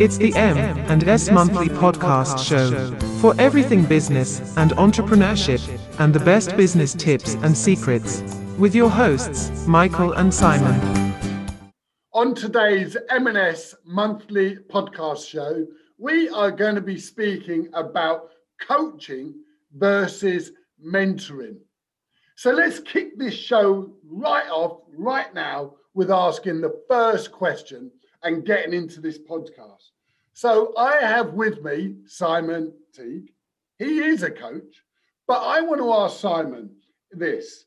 It's the M and S monthly podcast show for everything business and entrepreneurship and the best business tips and secrets with your hosts, Michael and Simon. On today's M&S monthly podcast show, we are going to be speaking about coaching versus mentoring. So let's kick this show right off right now with asking the first question and getting into this podcast. So I have with me Simon Teague. He is a coach, but I want to ask Simon this.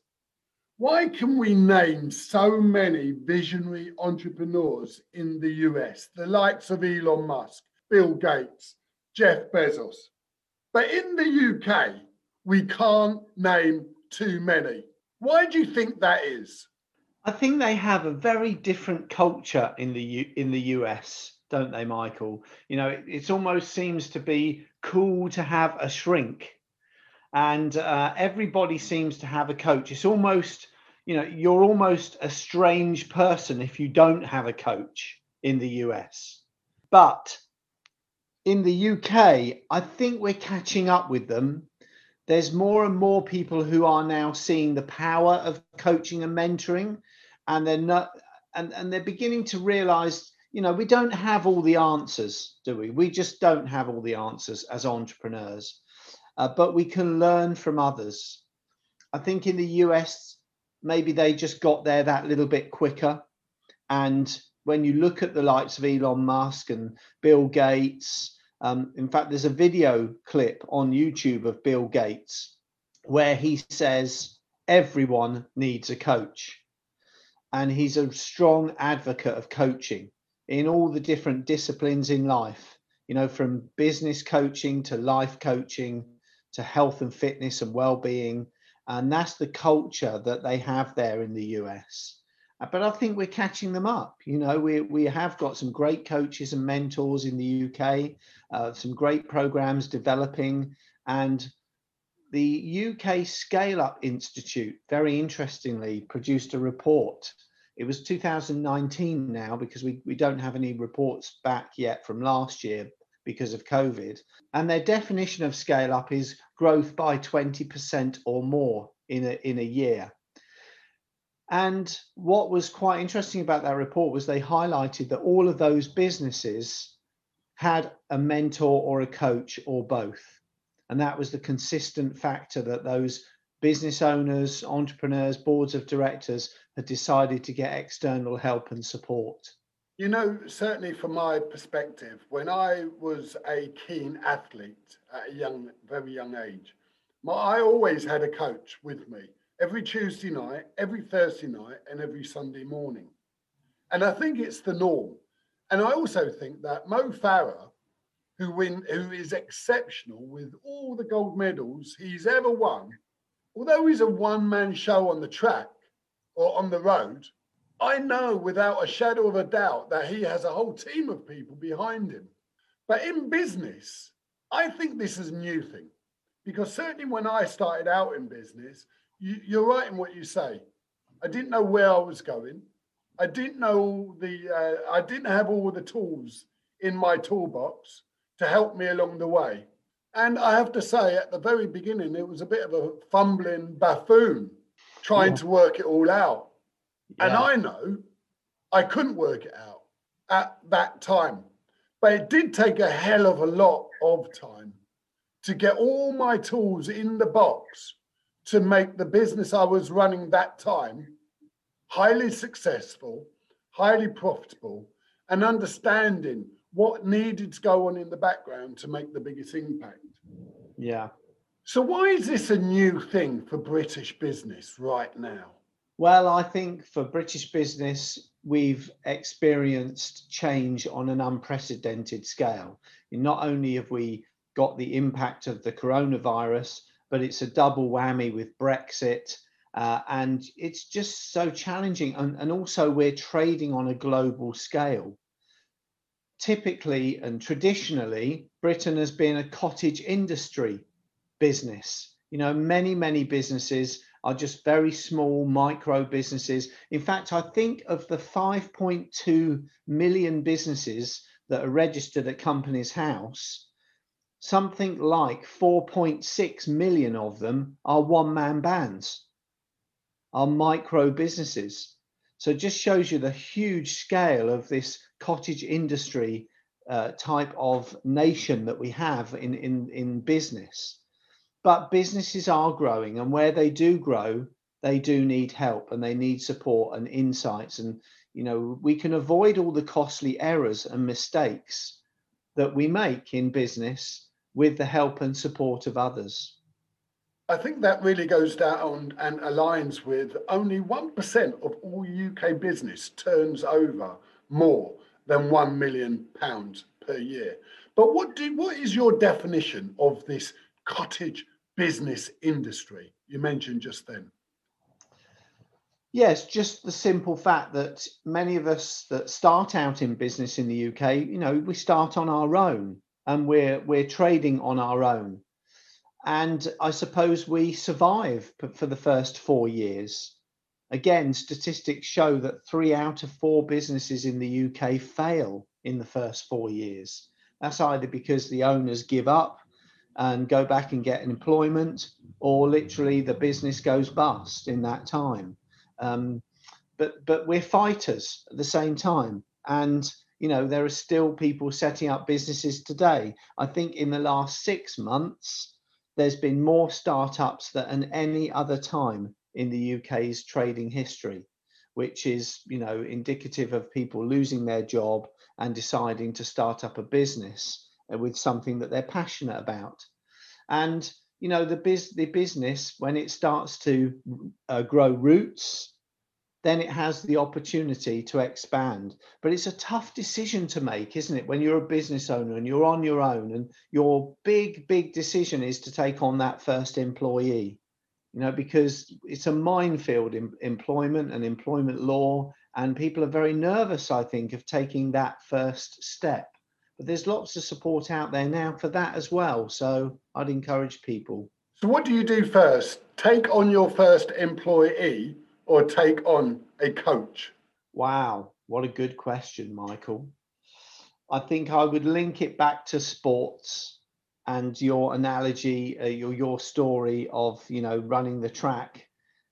Why can we name so many visionary entrepreneurs in the US, the likes of Elon Musk, Bill Gates, Jeff Bezos? But in the UK, we can't name too many. Why do you think that is? I think they have a very different culture in the U- in the US, don't they, Michael? You know, it, it almost seems to be cool to have a shrink, and uh, everybody seems to have a coach. It's almost, you know, you're almost a strange person if you don't have a coach in the US. But in the UK, I think we're catching up with them. There's more and more people who are now seeing the power of coaching and mentoring and they're not and, and they're beginning to realize you know we don't have all the answers do we? We just don't have all the answers as entrepreneurs. Uh, but we can learn from others. I think in the us maybe they just got there that little bit quicker. And when you look at the likes of elon musk and bill gates um, in fact there's a video clip on youtube of bill gates where he says everyone needs a coach and he's a strong advocate of coaching in all the different disciplines in life you know from business coaching to life coaching to health and fitness and well-being. And that's the culture that they have there in the US uh, but I think we're catching them up you know we we have got some great coaches and mentors in the UK uh, some great programs developing. And the UK Scale Up Institute, very interestingly, produced a report. It was 2019 now because we, we don't have any reports back yet from last year because of COVID. And their definition of scale up is growth by 20% or more in a, in a year. And what was quite interesting about that report was they highlighted that all of those businesses had a mentor or a coach or both. And that was the consistent factor that those business owners, entrepreneurs, boards of directors had decided to get external help and support. You know, certainly from my perspective, when I was a keen athlete at a young, very young age, my, I always had a coach with me every Tuesday night, every Thursday night, and every Sunday morning. And I think it's the norm. And I also think that Mo Farah who win who is exceptional with all the gold medals he's ever won. Although he's a one-man show on the track or on the road i know without a shadow of a doubt that he has a whole team of people behind him. But in business i think this is a new thing because certainly when i started out in business you, you're right in what you say. I didn't know where i was going. I didn't know the uh, i didn't have all the tools in my toolbox to help me along the way. And I have to say, at the very beginning, it was a bit of a fumbling buffoon trying yeah. to work it all out. Yeah. And I know I couldn't work it out at that time. But it did take a hell of a lot of time to get all my tools in the box to make the business I was running that time highly successful, highly profitable, and understanding what needed to go on in the background to make the biggest impact. Yeah. So why is this a new thing for British business right now? Well, I think for British business, we've experienced change on an unprecedented scale. Not only have we got the impact of the coronavirus, but it's a double whammy with Brexit. Uh, and it's just so challenging. And, and also, we're trading on a global scale typically and traditionally, Britain has been a cottage industry business. You know, many, many businesses are just very small micro businesses. In fact, I think of the 5.2 million businesses that are registered at Companies House, something like 4.6 million of them are one man bands, are micro businesses. So it just shows you the huge scale of this cottage industry uh, type of nation that we have in, in, in business. But businesses are growing, and where they do grow, they do need help and they need support and insights. And, you know, we can avoid all the costly errors and mistakes that we make in business with the help and support of others. I think that really goes down and aligns with only 1% of all UK business turns over more than 1 million pounds per year. But what do what is your definition of this cottage business industry you mentioned just then? Yes, just the simple fact that many of us that start out in business in the UK, you know, we start on our own and we're we're trading on our own. And I suppose we survive for the first four years. Again, statistics show that three out of four businesses in the UK fail in the first four years. That's either because the owners give up and go back and get employment, or literally the business goes bust in that time. Um, but but we're fighters at the same time, and you know, there are still people setting up businesses today. I think in the last six months, there's been more startups than any other time in the UK's trading history, which is, you know, indicative of people losing their job and deciding to start up a business uh, with something that they're passionate about. And, you know, the, biz- the business, when it starts to uh, grow roots, then it has the opportunity to expand. But it's a tough decision to make, isn't it? When you're a business owner and you're on your own, and your big, big decision is to take on that first employee, you know, because it's a minefield in employment and employment law. And people are very nervous, I think, of taking that first step. But there's lots of support out there now for that as well. So I'd encourage people. So, what do you do first? Take on your first employee or take on a coach? Wow, what a good question, Michael. I think I would link it back to sports and your analogy, uh, your your story of you know running the track,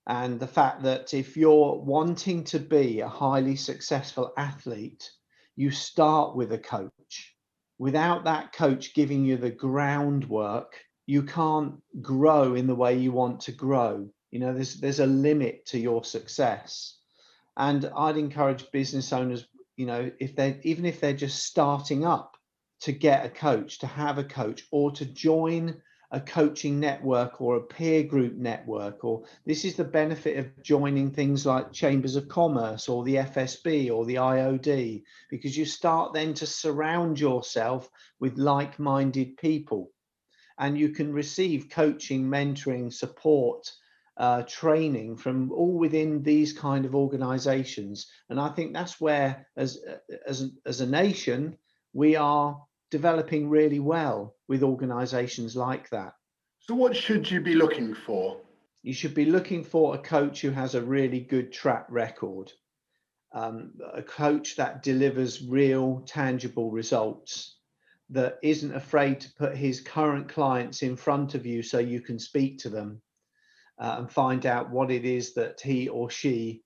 and the fact that if you're wanting to be a highly successful athlete, you start with a coach. Without that coach giving you the groundwork, you can't grow in the way you want to grow you know, there's there's a limit to your success, and I'd encourage business owners, you know, if they even if they're just starting up, to get a coach, to have a coach, or to join a coaching network or a peer group network or this is the benefit of joining things like chambers of commerce or the fsb or the iod because you start then to surround yourself with like-minded people. And you can receive coaching mentoring support uh, training from all within these kind of organizations. And I think that's where, as, as, as a nation, we are developing really well with organizations like that. So, what should you be looking for? You should be looking for a coach who has a really good track record, um, a coach that delivers real, tangible results, that isn't afraid to put his current clients in front of you so you can speak to them uh, and find out what it is that he or she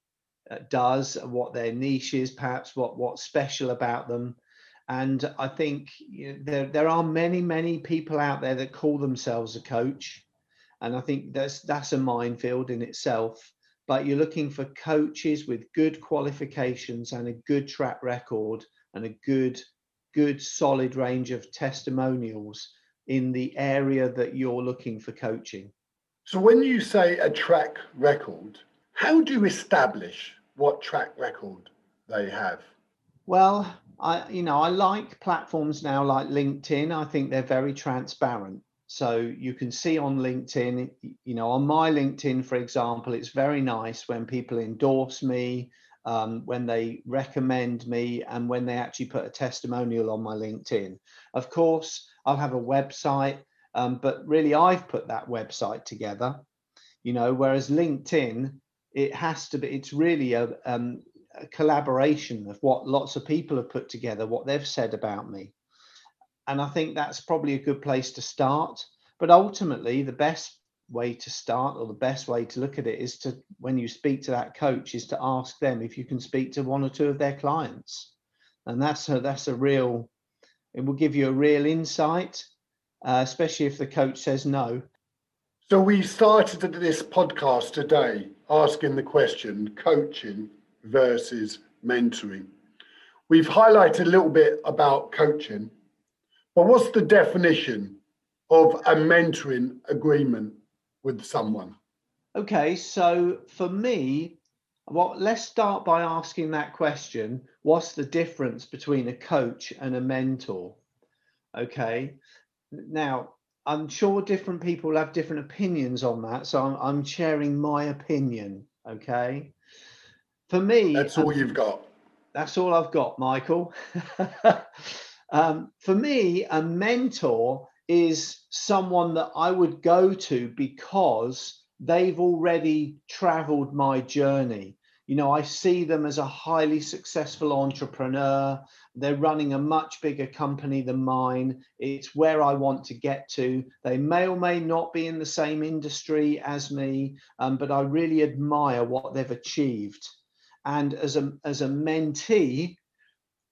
uh, does, what their niche is, perhaps what what's special about them. And I think you know, there there are many many people out there that call themselves a coach, and I think that's that's a minefield in itself. But you're looking for coaches with good qualifications and a good track record and a good good solid range of testimonials in the area that you're looking for coaching. So when you say a track record, how do you establish what track record they have? Well, I you know, I like platforms now like LinkedIn. I think they're very transparent. So you can see on LinkedIn, you know, on my LinkedIn, for example, it's very nice when people endorse me, um, when they recommend me, and when they actually put a testimonial on my LinkedIn. Of course, I'll have a website um, but really, I've put that website together, you know, whereas LinkedIn, it has to be, it's really a, um, a collaboration of what lots of people have put together, what they've said about me. And I think that's probably a good place to start. But ultimately, the best way to start or the best way to look at it is to, when you speak to that coach, is to ask them if you can speak to one or two of their clients. And that's a, that's a real, it will give you a real insight, uh, especially if the coach says no. So we started this podcast today asking the question coaching versus mentoring. We've highlighted a little bit about coaching, but what's the definition of a mentoring agreement with someone? Okay, so for me, well, let's start by asking that question what's the difference between a coach and a mentor? Okay, now I'm sure different people have different opinions on that, so I'm, I'm sharing my opinion. Okay, for me, that's all um, you've got. That's all I've got, Michael. um, for me, a mentor is someone that I would go to because they've already traveled my journey. You know, I see them as a highly successful entrepreneur. They're running a much bigger company than mine. It's where I want to get to. They may or may not be in the same industry as me, um, but I really admire what they've achieved. And as a, as a mentee,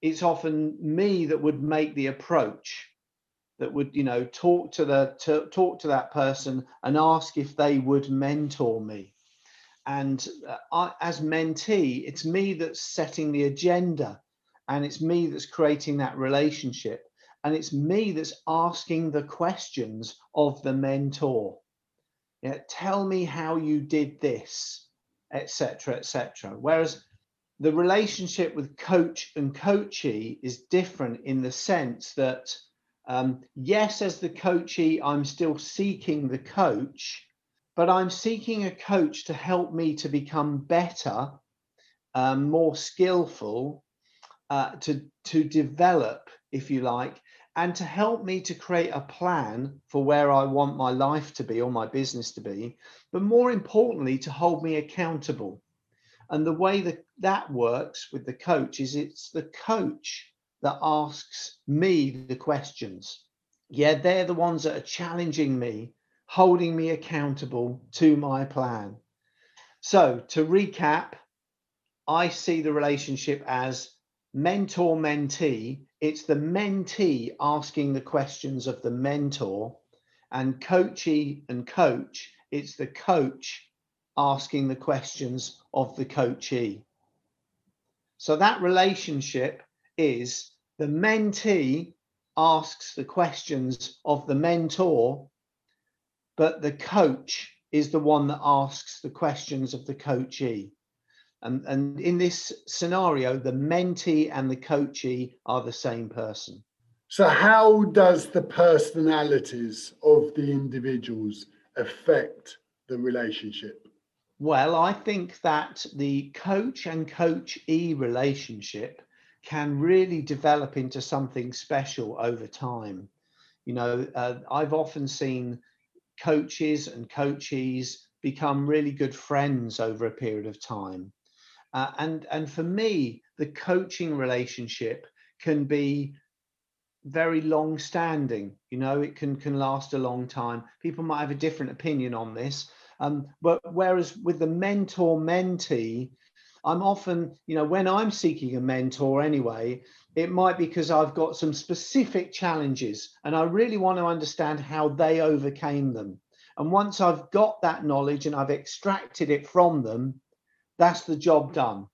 it's often me that would make the approach that would you know talk to the to, talk to that person and ask if they would mentor me and uh, I, as mentee, it's me that's setting the agenda and it's me that's creating that relationship. And it's me that's asking the questions of the mentor. Yeah, tell me how you did this, etc., etc. Whereas the relationship with coach and coachee is different in the sense that, um, yes, as the coachee, I'm still seeking the coach, but I'm seeking a coach to help me to become better, um, more skillful, uh, to to develop, if you like, and to help me to create a plan for where I want my life to be or my business to be, but more importantly, to hold me accountable. And the way that that works with the coach is it's the coach that asks me the questions. Yeah, they're the ones that are challenging me holding me accountable to my plan. So, to recap, I see the relationship as mentor mentee. It's the mentee asking the questions of the mentor, and coachee and coach, it's the coach asking the questions of the coachee. So, that relationship is the mentee asks the questions of the mentor but the coach is the one that asks the questions of the coachee. And, and in this scenario, the mentee and the coachee are the same person. So, how does the personalities of the individuals affect the relationship? Well, I think that the coach and coachee relationship can really develop into something special over time. You know, uh, I've often seen coaches and coachees become really good friends over a period of time. Uh, and and for me, the coaching relationship can be very long standing. You know, it can can last a long time. People might have a different opinion on this. Um, but whereas with the mentor mentee, I'm often, you know, when I'm seeking a mentor anyway, it might be because I've got some specific challenges and I really want to understand how they overcame them. And once I've got that knowledge and I've extracted it from them, that's the job done.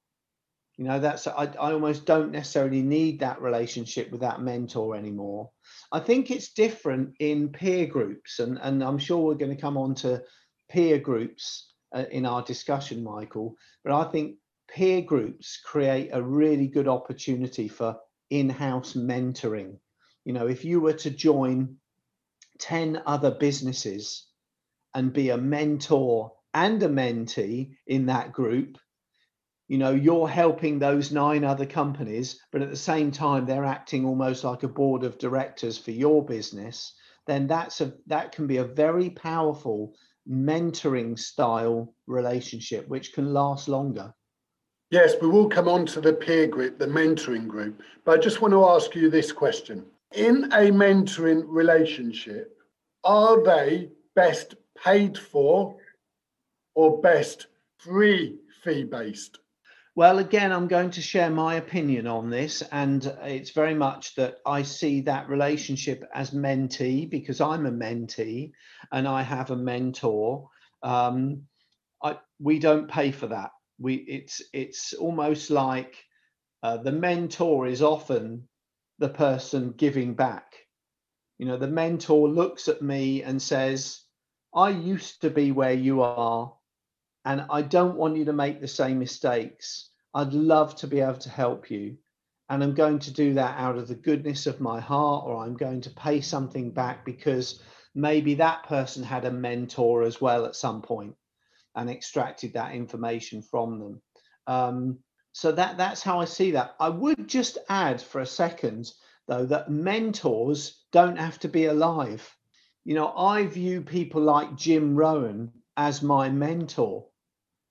You know, that's I, I almost don't necessarily need that relationship with that mentor anymore. I think it's different in peer groups, and, and I'm sure we're going to come on to peer groups uh, in our discussion, Michael. But I think peer groups create a really good opportunity for in-house mentoring you know if you were to join 10 other businesses and be a mentor and a mentee in that group you know you're helping those nine other companies but at the same time they're acting almost like a board of directors for your business then that's a that can be a very powerful mentoring style relationship which can last longer Yes, we will come on to the peer group, the mentoring group. But I just want to ask you this question. In a mentoring relationship, are they best paid for or best free fee based? Well, again, I'm going to share my opinion on this, and it's very much that I see that relationship as mentee because I'm a mentee and I have a mentor. Um, I, we don't pay for that. We it's it's almost like uh, the mentor is often the person giving back. You know, the mentor looks at me and says, "I used to be where you are, and I don't want you to make the same mistakes. I'd love to be able to help you." And I'm going to do that out of the goodness of my heart, or I'm going to pay something back because maybe that person had a mentor as well at some point and extracted that information from them. Um, so that that's how I see that. I would just add for a second, though, that mentors don't have to be alive. You know, I view people like Jim Rohn as my mentor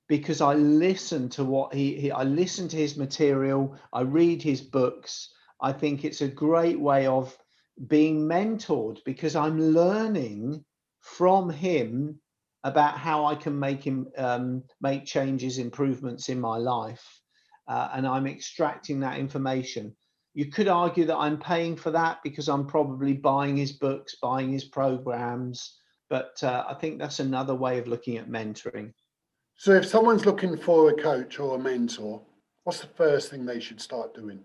because I listen to what he, he I listen to his material, I read his books. I think it's a great way of being mentored because I'm learning from him about how I can make him um, make changes, improvements in my life, uh, and I'm extracting that information. You could argue that I'm paying for that because I'm probably buying his books, buying his programs, but uh, I think that's another way of looking at mentoring. So, if someone's looking for a coach or a mentor, what's the first thing they should start doing?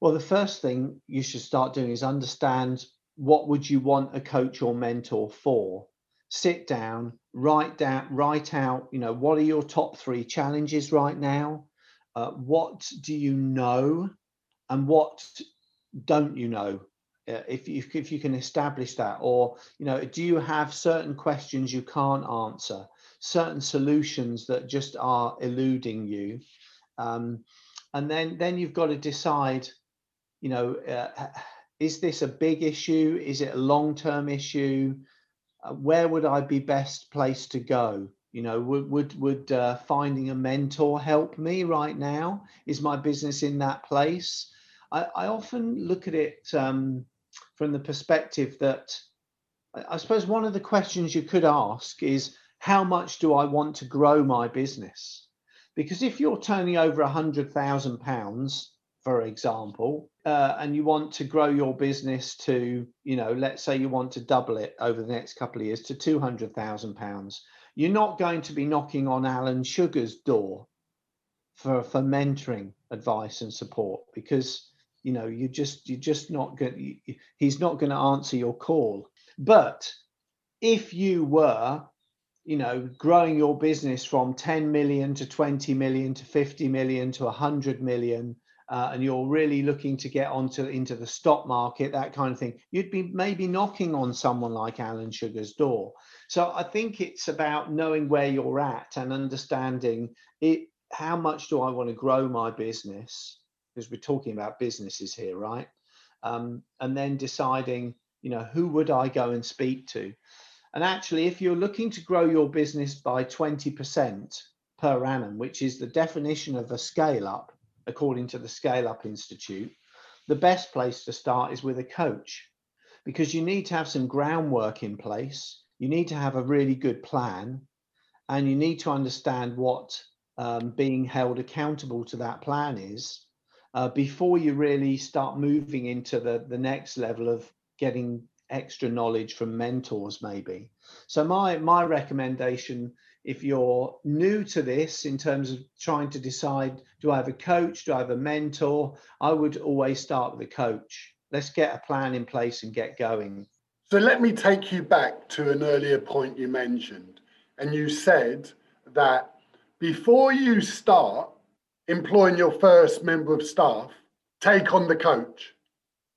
Well, the first thing you should start doing is understand what would you want a coach or mentor for sit down, write down, write out, you know, what are your top three challenges right now? Uh, what do you know and what don't you know? Uh, if, you, if you can establish that, or, you know, do you have certain questions you can't answer, certain solutions that just are eluding you? Um, and then, then you've got to decide, you know, uh, is this a big issue? Is it a long-term issue? uh, where would I be best placed to go? You know, would would would uh, finding a mentor help me right now? Is my business in that place? I, I often look at it um, from the perspective that I suppose one of the questions you could ask is how much do I want to grow my business? Because if you're turning over a hundred thousand pounds, for example, uh, and you want to grow your business to, you know, let's say you want to double it over the next couple of years to two hundred thousand pounds, you're not going to be knocking on Alan Sugar's door for for mentoring advice and support because you know you just you're just not going he's not going to answer your call but if you were you know growing your business from 10 million to 20 million to 50 million to 100 million uh, and you're really looking to get onto into the stock market, that kind of thing, you'd be maybe knocking on someone like Alan Sugar's door. So I think it's about knowing where you're at and understanding it. How much do I want to grow my business? Because we're talking about businesses here, right? Um, and then deciding, you know, who would I go and speak to? And actually, if you're looking to grow your business by 20% per annum, which is the definition of a scale up, according to the Scale Up Institute, the best place to start is with a coach because you need to have some groundwork in place. You need to have a really good plan and you need to understand what um, being held accountable to that plan is uh, before you really start moving into the, the next level of getting extra knowledge from mentors maybe so my my recommendation if you're new to this in terms of trying to decide do I have a coach, do I have a mentor, I would always start with a coach. Let's get a plan in place and get going. So let me take you back to an earlier point you mentioned. And you said that before you start employing your first member of staff, take on the coach.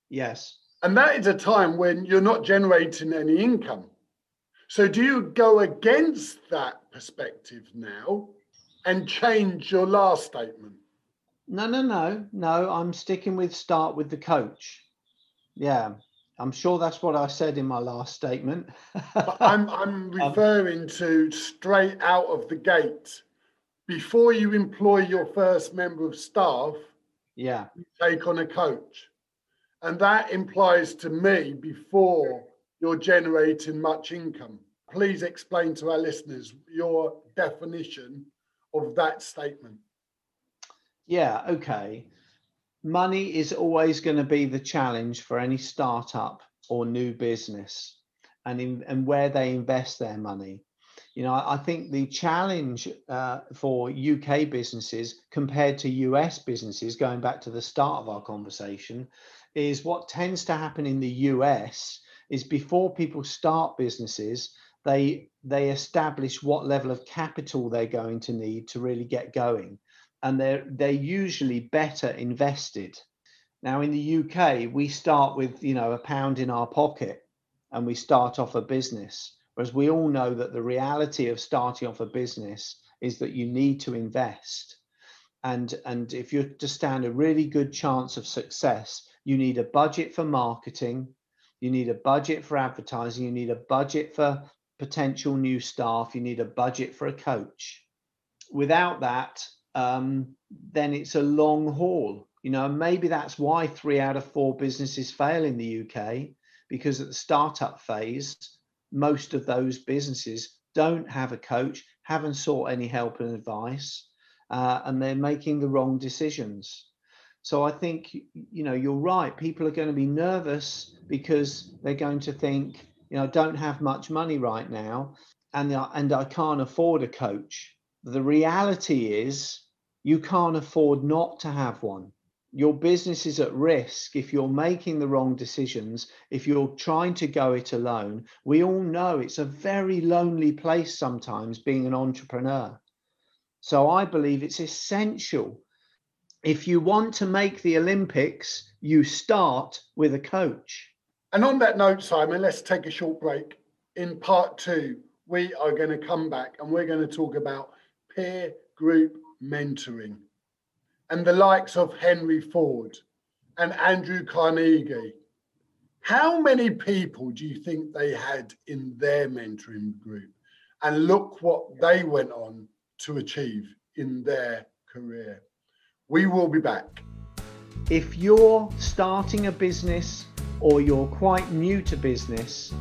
Yes. And that is a time when you're not generating any income. So do you go against that perspective now and change your last statement? No, no, no, no. I'm sticking with start with the coach. Yeah, I'm sure that's what I said in my last statement. I'm I'm um, referring um, to straight out of the gate. before you employ your first member of staff, Yeah. you take on a coach. And that implies to me before you're generating much income. Please explain to our listeners your definition of that statement. Yeah, okay. Money is always going to be the challenge for any startup or new business and in, and where they invest their money. You know, I think the challenge uh, for UK businesses compared to US businesses, going back to the start of our conversation, is what tends to happen in the US is before people start businesses, they they establish what level of capital they're going to need to really get going. And they're they're usually better invested. Now in the uk we start with you know a pound in our pocket and we start off a business. Whereas we all know that the reality of starting off a business is that you need to invest. And and if you're to stand a really good chance of success you need a budget for marketing. You need a budget for advertising. You need a budget for potential new staff. You need a budget for a coach. Without that um, then it's a long haul. You know maybe that's why three out of four businesses fail in the uk because at the startup phase most of those businesses don't have a coach haven't sought any help and advice uh, and they're making the wrong decisions so I think you know you're right. People are going to be nervous because they're going to think, you know, I don't have much money right now, and and I can't afford a coach. The reality is you can't afford not to have one. Your business is at risk if you're making the wrong decisions, if you're trying to go it alone. We all know it's a very lonely place sometimes being an entrepreneur. So I believe it's essential if you want to make the Olympics, you start with a coach. And on that note, Simon, let's take a short break. In part two, we are going to come back and we're going to talk about peer group mentoring and the likes of Henry Ford and Andrew Carnegie. How many people do you think they had in their mentoring group? And look what they went on to achieve in their career. We will be back. If you're starting a business or you're quite new to business,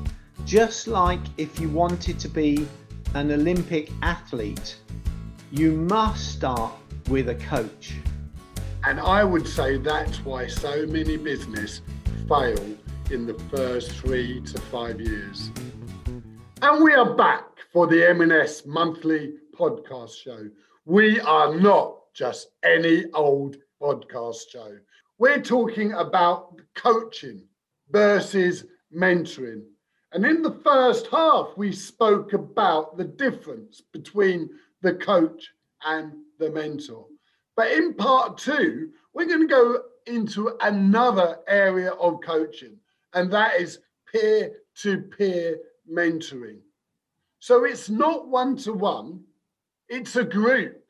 just like if you wanted to be an Olympic athlete, you must start with a coach. And I would say that's why so many business fail in the first three to five years. And we are back for the M&S monthly podcast show. We are not just any old podcast show. We're talking about coaching versus mentoring. And in the first half, we spoke about the difference between the coach and the mentor. But in part two, we're going to go into another area of coaching, and that is peer to peer mentoring. So it's not one to one, it's a group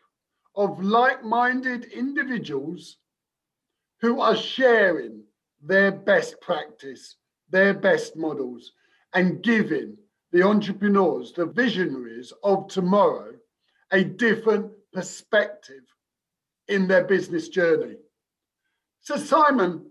of like minded individuals who are sharing their best practice, their best models, and giving the entrepreneurs, the visionaries of tomorrow, a different perspective in their business journey. So, Simon,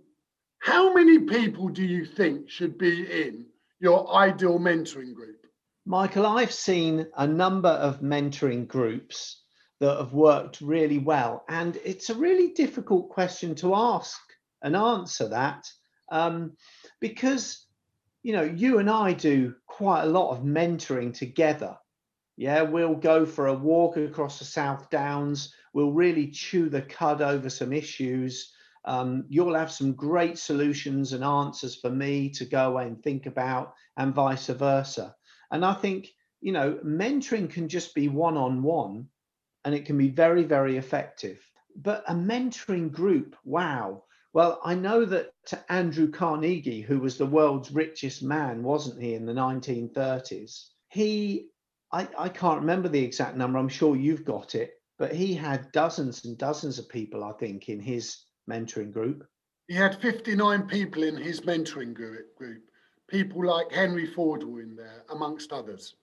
how many people do you think should be in your ideal mentoring group? Michael, I've seen a number of mentoring groups that have worked really well. And it's a really difficult question to ask and answer that um, because, you know, you and I do quite a lot of mentoring together. Yeah, we'll go for a walk across the South Downs. We'll really chew the cud over some issues. Um, you'll have some great solutions and answers for me to go away and think about, and vice versa. And I think, you know, mentoring can just be one on one and it can be very, very effective. But a mentoring group, wow. Well, I know that Andrew Carnegie, who was the world's richest man, wasn't he, in the 1930s? He, I, I can't remember the exact number, I'm sure you've got it, but he had dozens and dozens of people, I think, in his mentoring group. He had 59 people in his mentoring group. People like Henry Ford were in there, amongst others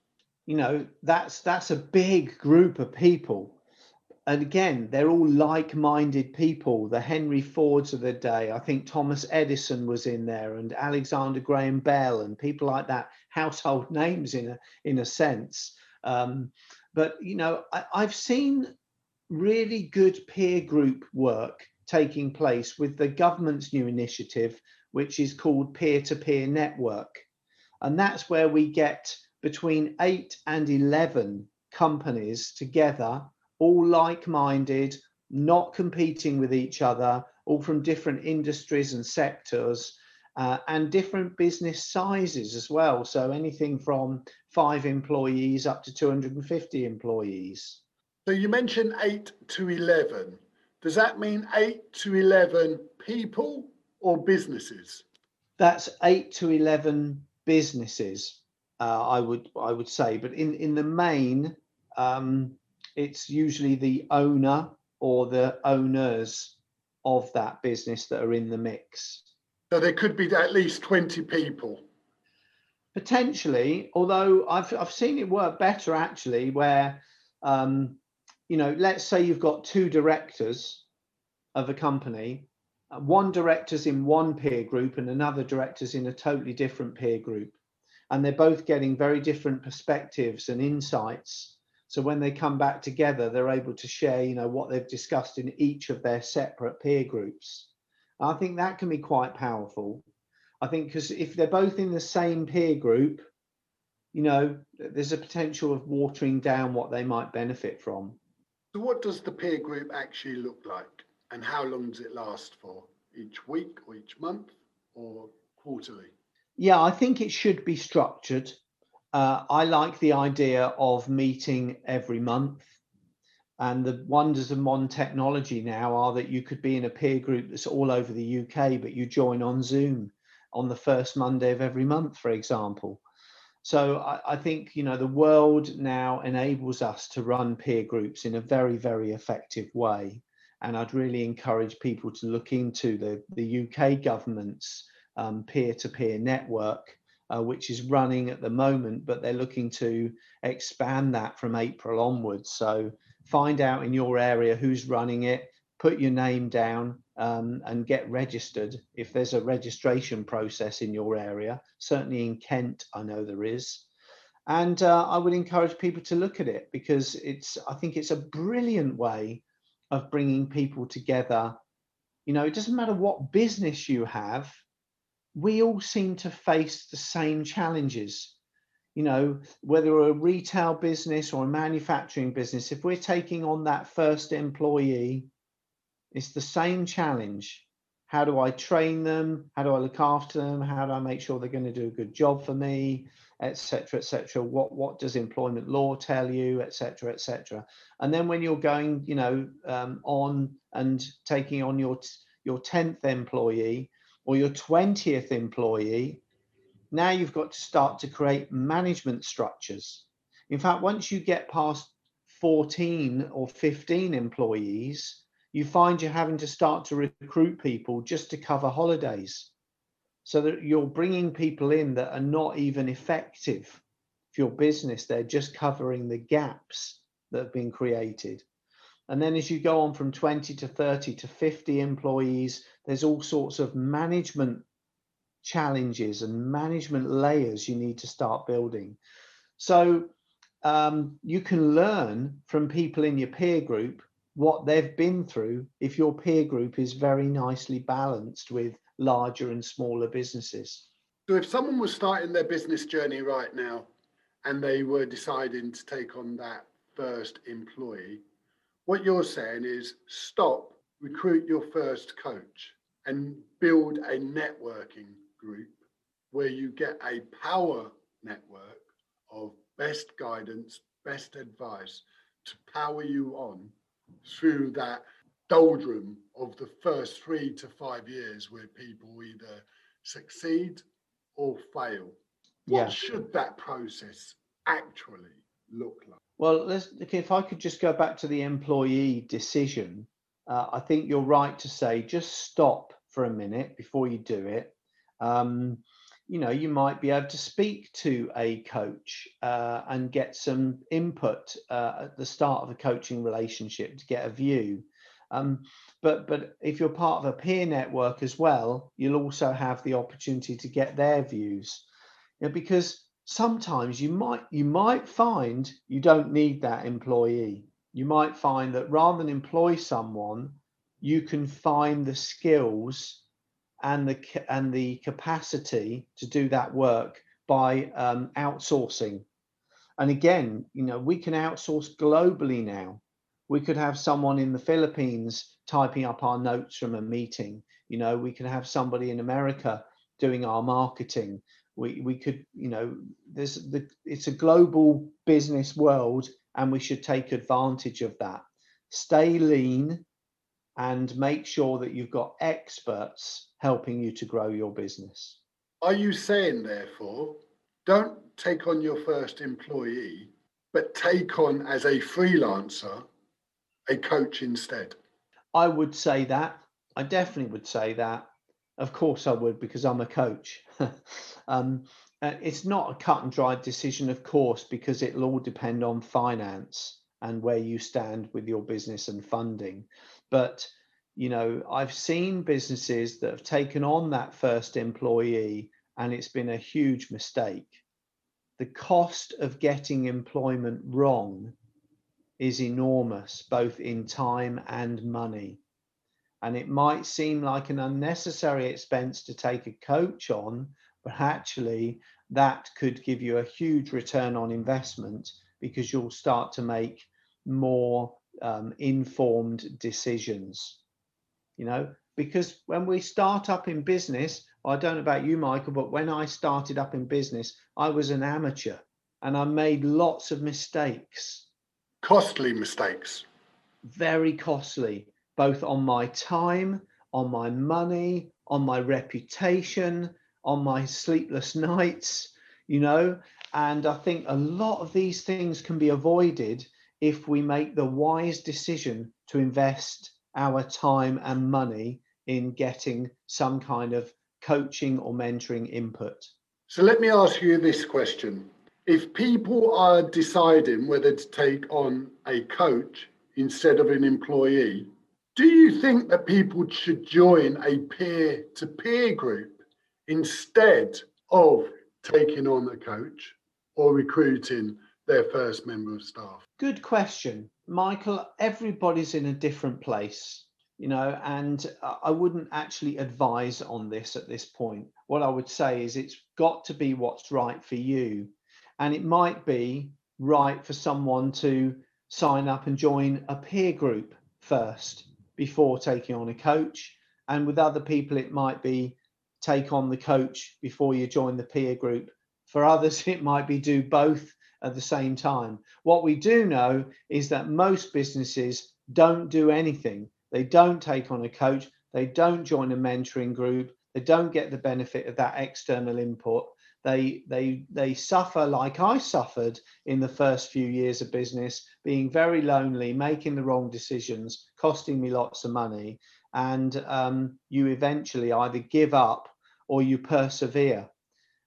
you know that's that's a big group of people and again, they're all like-minded people. The Henry Fords of the day. I think Thomas Edison was in there, and Alexander Graham Bell, and people like that. Household names in a in a sense. Um, but you know, I, I've seen really good peer group work taking place with the government's new initiative, which is called peer-to-peer network, and that's where we get between eight and eleven companies together all like minded, not competing with each other, all from different industries and sectors. Uh, and different business sizes as well. So anything from five employees up to 250 employees. So you mentioned eight to 11. Does that mean eight to 11 people or businesses? That's eight to 11 businesses, uh, I would I would say. But in, in the main, um, it's usually the owner or the owners of that business that are in the mix. So there could be at least 20 people. Potentially, although I've, I've seen it work better actually, where, um, you know, let's say you've got two directors of a company, one director's in one peer group and another director's in a totally different peer group. And they're both getting very different perspectives and insights so when they come back together, they're able to share, you know, what they've discussed in each of their separate peer groups. I think that can be quite powerful. I think because if they're both in the same peer group, you know, there's a potential of watering down what they might benefit from. So what does the peer group actually look like and how long does it last for? Each week or each month or quarterly? Yeah, I think it should be structured uh, I like the idea of meeting every month. And the wonders of modern technology now are that you could be in a peer group that's all over the UK, but you join on Zoom on the first Monday of every month, for example. So I, I, think you know the world now enables us to run peer groups in a very, very effective way. And I'd really encourage people to look into the, the UK government's um, peer-to-peer network uh, which is running at the moment, but they're looking to expand that from April onwards. So find out in your area who's running it, put your name down um, and get registered if there's a registration process in your area. Certainly in Kent, I know there is. And uh, I would encourage people to look at it because it's, I think it's a brilliant way of bringing people together. You know, it doesn't matter what business you have, we all seem to face the same challenges. You know, whether a retail business or a manufacturing business, if we're taking on that first employee, it's the same challenge. How do I train them? How do I look after them? How do I make sure they're going to do a good job for me, etc., etc. What what does employment law tell you, etc., etc. And then when you're going, you know, um, on and taking on your your tenth employee, or your 20th employee, now you've got to start to create management structures. In fact, once you get past 14 or 15 employees, you find you're having to start to recruit people just to cover holidays. So that you're bringing people in that are not even effective for your business. They're just covering the gaps that have been created. And then as you go on from 20 to 30 to 50 employees, there's all sorts of management challenges and management layers you need to start building. So um, you can learn from people in your peer group what they've been through if your peer group is very nicely balanced with larger and smaller businesses. So if someone was starting their business journey right now and they were deciding to take on that first employee, what you're saying is stop, recruit your first coach, and build a networking group where you get a power network of best guidance, best advice to power you on through that doldrum of the first three to five years where people either succeed or fail. What yeah. should that process actually look like? Well, let's, if I could just go back to the employee decision, uh, I think you're right to say just stop for a minute before you do it. Um, you know you might be able to speak to a coach uh, and get some input uh, at the start of a coaching relationship to get a view um, but but if you're part of a peer network as well you'll also have the opportunity to get their views you know, because sometimes you might you might find you don't need that employee you might find that rather than employ someone you can find the skills and the and the capacity to do that work by um, outsourcing. And again, you know, we can outsource globally now. We could have someone in the Philippines typing up our notes from a meeting. You know, we could have somebody in America doing our marketing. We we could, you know, there's the it's a global business world, and we should take advantage of that. Stay lean, and make sure that you've got experts helping you to grow your business. Are you saying, therefore, don't take on your first employee, but take on as a freelancer a coach instead? I would say that. I definitely would say that. Of course, I would because I'm a coach. um, uh, it's not a cut and dried decision, of course, because it'll all depend on finance and where you stand with your business and funding. But you know, I've seen businesses that have taken on that first employee and it's been a huge mistake. The cost of getting employment wrong is enormous, both in time and money. And it might seem like an unnecessary expense to take a coach on, but actually, that could give you a huge return on investment because you'll start to make more um, informed decisions. You know because when we start up in business i don't know about you michael but when i started up in business i was an amateur and i made lots of mistakes. Costly mistakes. Very costly both on my time on my money on my reputation on my sleepless nights you know and i think a lot of these things can be avoided if we make the wise decision to invest our time and money in getting some kind of coaching or mentoring input. So let me ask you this question. If people are deciding whether to take on a coach instead of an employee, do you think that people should join a peer to peer group instead of taking on a coach or recruiting their first member of staff? Good question. Michael, everybody's in a different place, you know, and I wouldn't actually advise on this at this point. What I would say is it's got to be what's right for you. And it might be right for someone to sign up and join a peer group first before taking on a coach. And with other people, it might be take on the coach before you join the peer group. For others, it might be do both at the same time. What we do know is that most businesses don't do anything. They don't take on a coach, they don't join a mentoring group, they don't get the benefit of that external input. They they they suffer like I suffered in the first few years of business, being very lonely, making the wrong decisions, costing me lots of money, and um, you eventually either give up or you persevere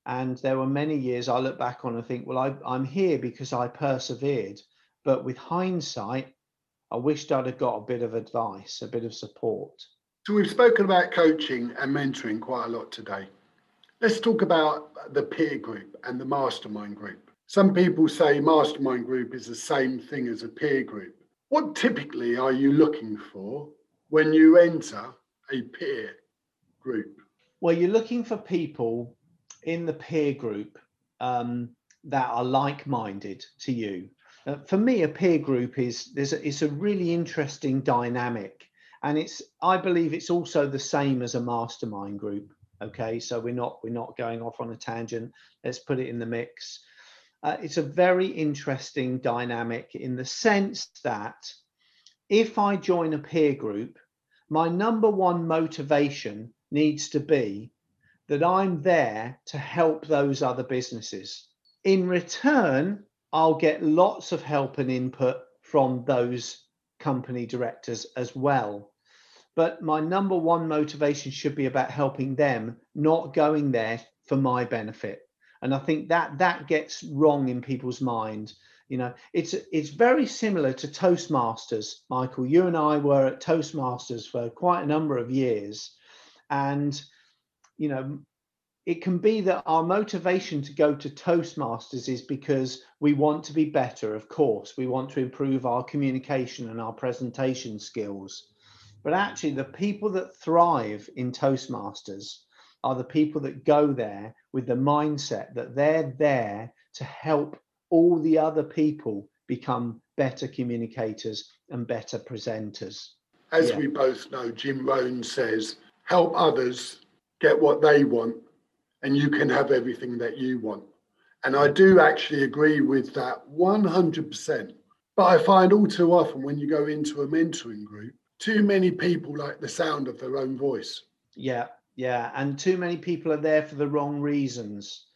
and there were many years I look back on and think, well, I, I'm here because I persevered. But with hindsight, I wished I'd have got a bit of advice, a bit of support. So we've spoken about coaching and mentoring quite a lot today. Let's talk about the peer group and the mastermind group. Some people say mastermind group is the same thing as a peer group. What typically are you looking for when you enter a peer group? Well, you're looking for people in the peer group um, that are like-minded to you. Uh, for me, a peer group is there's a, it's a really interesting dynamic, and it's I believe it's also the same as a mastermind group. Okay, so we're not we're not going off on a tangent. Let's put it in the mix. Uh, it's a very interesting dynamic in the sense that if I join a peer group, my number one motivation needs to be that I'm there to help those other businesses. In return, I'll get lots of help and input from those company directors as well. But my number one motivation should be about helping them, not going there for my benefit. And I think that that gets wrong in people's mind. You know, it's it's very similar to Toastmasters, Michael. You and I were at Toastmasters for quite a number of years, and you know, it can be that our motivation to go to Toastmasters is because we want to be better, of course. We want to improve our communication and our presentation skills. But actually, the people that thrive in Toastmasters are the people that go there with the mindset that they're there to help all the other people become better communicators and better presenters. As yeah. we both know, Jim Rohn says, help others get what they want and you can have everything that you want. And I do actually agree with that 100%. But I find all too often when you go into a mentoring group, too many people like the sound of their own voice. Yeah, yeah. And too many people are there for the wrong reasons.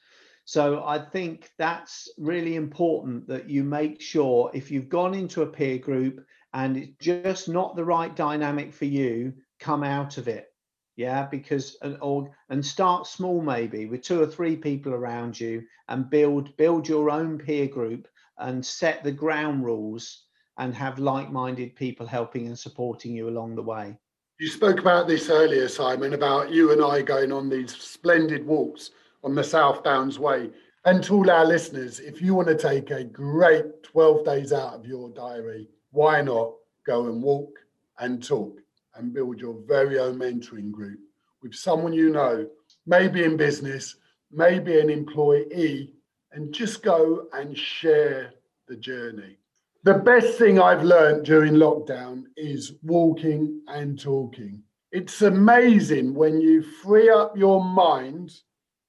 So I think that's really important that you make sure if you've gone into a peer group and it's just not the right dynamic for you, come out of it yeah because and or and start small maybe with two or three people around you and build build your own peer group and set the ground rules and have like-minded people helping and supporting you along the way you spoke about this earlier simon about you and i going on these splendid walks on the south downs way and to all our listeners if you want to take a great 12 days out of your diary why not go and walk and talk and build your very own mentoring group with someone you know, maybe in business, maybe an employee, and just go and share the journey. The best thing I've learned during lockdown is walking and talking. It's amazing when you free up your mind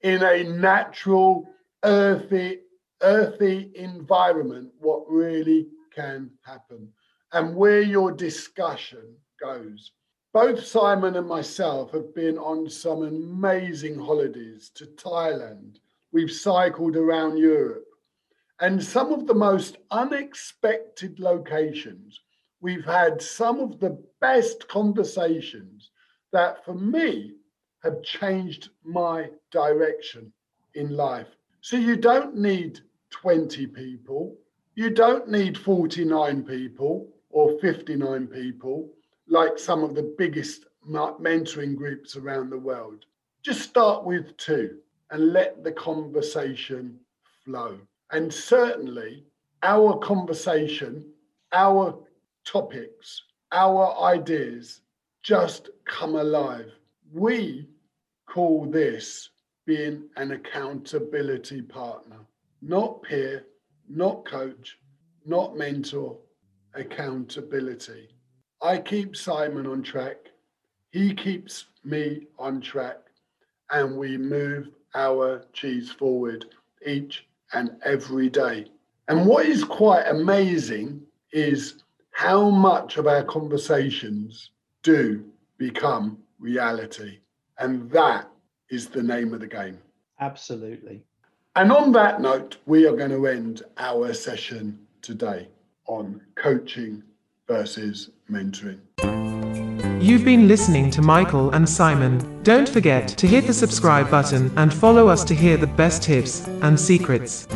in a natural, earthy, earthy environment, what really can happen and where your discussion goes. Both Simon and myself have been on some amazing holidays to Thailand. We've cycled around Europe and some of the most unexpected locations. We've had some of the best conversations that, for me, have changed my direction in life. So, you don't need 20 people, you don't need 49 people or 59 people like some of the biggest mentoring groups around the world. Just start with two and let the conversation flow. And certainly, our conversation, our topics, our ideas just come alive. We call this being an accountability partner, not peer, not coach, not mentor, accountability. I keep Simon on track, he keeps me on track, and we move our cheese forward each and every day. And what is quite amazing is how much of our conversations do become reality. And that is the name of the game. Absolutely. And on that note, we are going to end our session today on coaching versus mentoring. You've been listening to Michael and Simon. Don't forget to hit the subscribe button and follow us to hear the best tips and secrets.